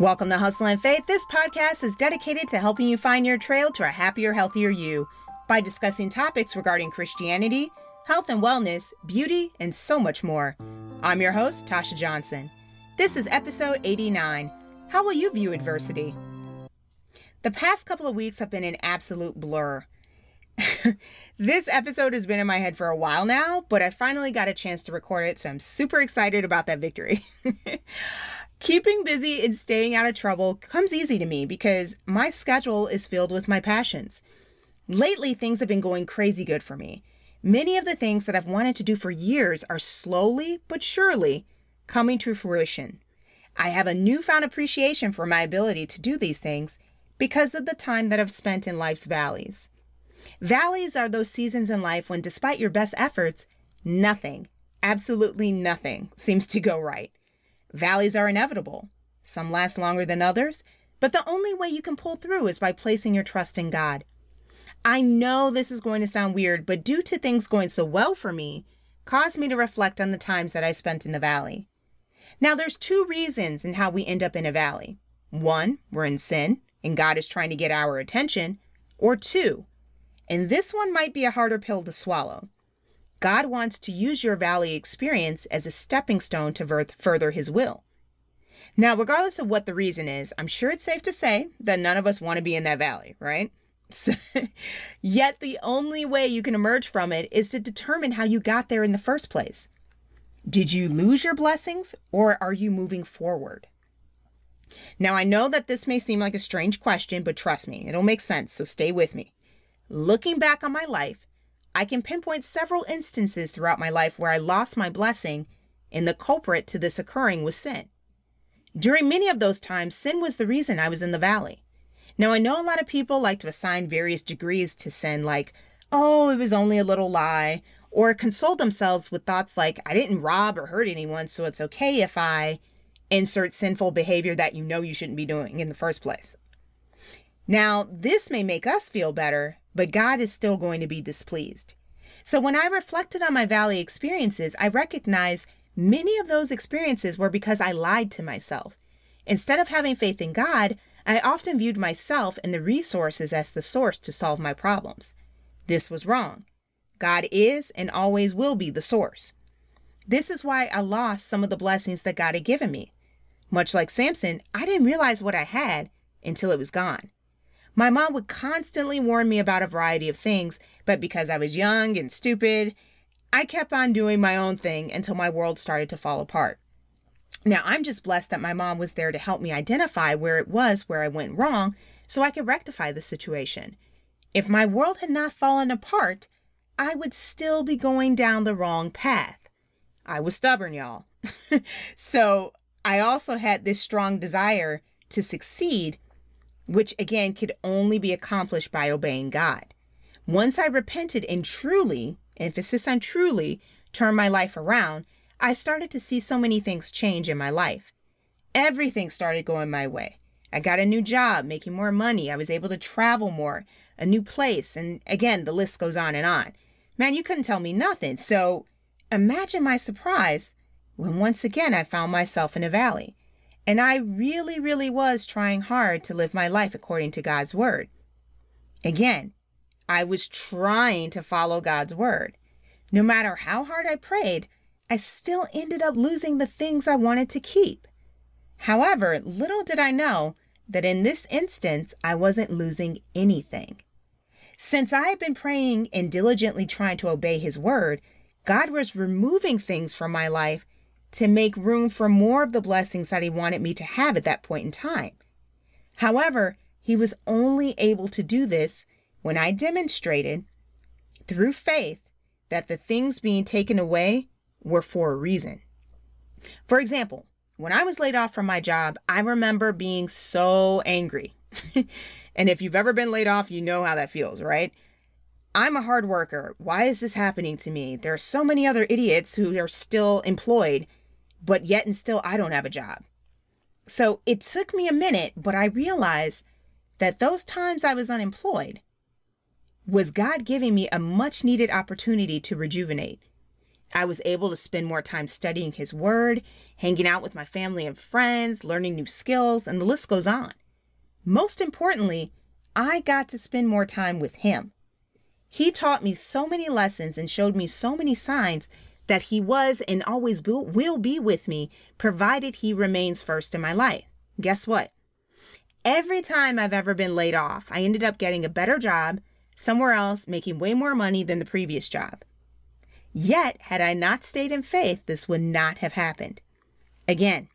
Welcome to Hustle and Faith. This podcast is dedicated to helping you find your trail to a happier, healthier you by discussing topics regarding Christianity, health and wellness, beauty, and so much more. I'm your host, Tasha Johnson. This is episode 89 How Will You View Adversity? The past couple of weeks have been an absolute blur. this episode has been in my head for a while now, but I finally got a chance to record it, so I'm super excited about that victory. Keeping busy and staying out of trouble comes easy to me because my schedule is filled with my passions. Lately, things have been going crazy good for me. Many of the things that I've wanted to do for years are slowly but surely coming to fruition. I have a newfound appreciation for my ability to do these things because of the time that I've spent in life's valleys. Valleys are those seasons in life when, despite your best efforts, nothing, absolutely nothing, seems to go right. Valleys are inevitable. Some last longer than others, but the only way you can pull through is by placing your trust in God. I know this is going to sound weird, but due to things going so well for me, caused me to reflect on the times that I spent in the valley. Now, there's two reasons in how we end up in a valley. One, we're in sin, and God is trying to get our attention. Or two, and this one might be a harder pill to swallow. God wants to use your valley experience as a stepping stone to further his will. Now, regardless of what the reason is, I'm sure it's safe to say that none of us want to be in that valley, right? So, yet, the only way you can emerge from it is to determine how you got there in the first place. Did you lose your blessings or are you moving forward? Now, I know that this may seem like a strange question, but trust me, it'll make sense, so stay with me. Looking back on my life, I can pinpoint several instances throughout my life where I lost my blessing, and the culprit to this occurring was sin. During many of those times, sin was the reason I was in the valley. Now, I know a lot of people like to assign various degrees to sin, like, oh, it was only a little lie, or console themselves with thoughts like, I didn't rob or hurt anyone, so it's okay if I insert sinful behavior that you know you shouldn't be doing in the first place. Now, this may make us feel better, but God is still going to be displeased. So when I reflected on my valley experiences, I recognized many of those experiences were because I lied to myself. Instead of having faith in God, I often viewed myself and the resources as the source to solve my problems. This was wrong. God is and always will be the source. This is why I lost some of the blessings that God had given me. Much like Samson, I didn't realize what I had until it was gone. My mom would constantly warn me about a variety of things, but because I was young and stupid, I kept on doing my own thing until my world started to fall apart. Now, I'm just blessed that my mom was there to help me identify where it was where I went wrong so I could rectify the situation. If my world had not fallen apart, I would still be going down the wrong path. I was stubborn, y'all. so I also had this strong desire to succeed which again could only be accomplished by obeying God. Once I repented and truly, emphasis on truly, turned my life around, I started to see so many things change in my life. Everything started going my way. I got a new job, making more money. I was able to travel more, a new place, and again, the list goes on and on. Man, you couldn't tell me nothing. So imagine my surprise when once again I found myself in a valley. And I really, really was trying hard to live my life according to God's word. Again, I was trying to follow God's word. No matter how hard I prayed, I still ended up losing the things I wanted to keep. However, little did I know that in this instance, I wasn't losing anything. Since I had been praying and diligently trying to obey His word, God was removing things from my life to make room for more of the blessings that he wanted me to have at that point in time. However, he was only able to do this when I demonstrated through faith that the things being taken away were for a reason. For example, when I was laid off from my job, I remember being so angry. and if you've ever been laid off, you know how that feels, right? I'm a hard worker. Why is this happening to me? There are so many other idiots who are still employed but yet and still I don't have a job. So it took me a minute, but I realized that those times I was unemployed was God giving me a much needed opportunity to rejuvenate. I was able to spend more time studying His Word, hanging out with my family and friends, learning new skills, and the list goes on. Most importantly, I got to spend more time with Him. He taught me so many lessons and showed me so many signs that He was and always will be with me, provided He remains first in my life. Guess what? Every time I've ever been laid off, I ended up getting a better job somewhere else, making way more money than the previous job. Yet, had I not stayed in faith, this would not have happened. Again,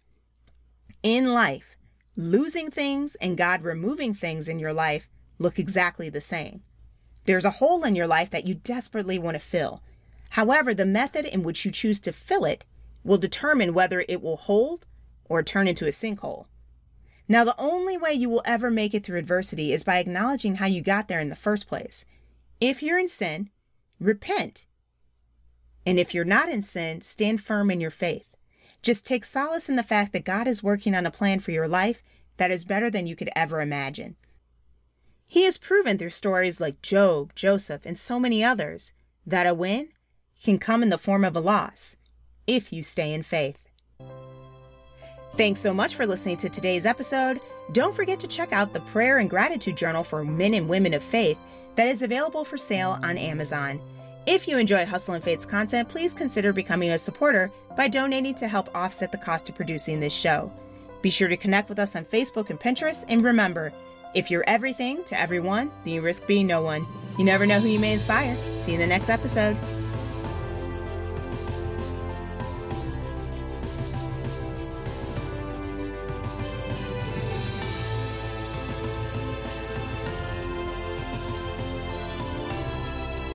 in life, losing things and God removing things in your life look exactly the same. There's a hole in your life that you desperately want to fill. However, the method in which you choose to fill it will determine whether it will hold or turn into a sinkhole. Now, the only way you will ever make it through adversity is by acknowledging how you got there in the first place. If you're in sin, repent and if you're not in sin, stand firm in your faith. Just take solace in the fact that God is working on a plan for your life that is better than you could ever imagine. He has proven through stories like Job, Joseph, and so many others that a win can come in the form of a loss if you stay in faith. Thanks so much for listening to today's episode. Don't forget to check out the Prayer and Gratitude Journal for Men and Women of Faith that is available for sale on Amazon. If you enjoy Hustle and Faith's content, please consider becoming a supporter by donating to help offset the cost of producing this show. Be sure to connect with us on Facebook and Pinterest, and remember, if you're everything to everyone, then you risk being no one. You never know who you may inspire. See you in the next episode.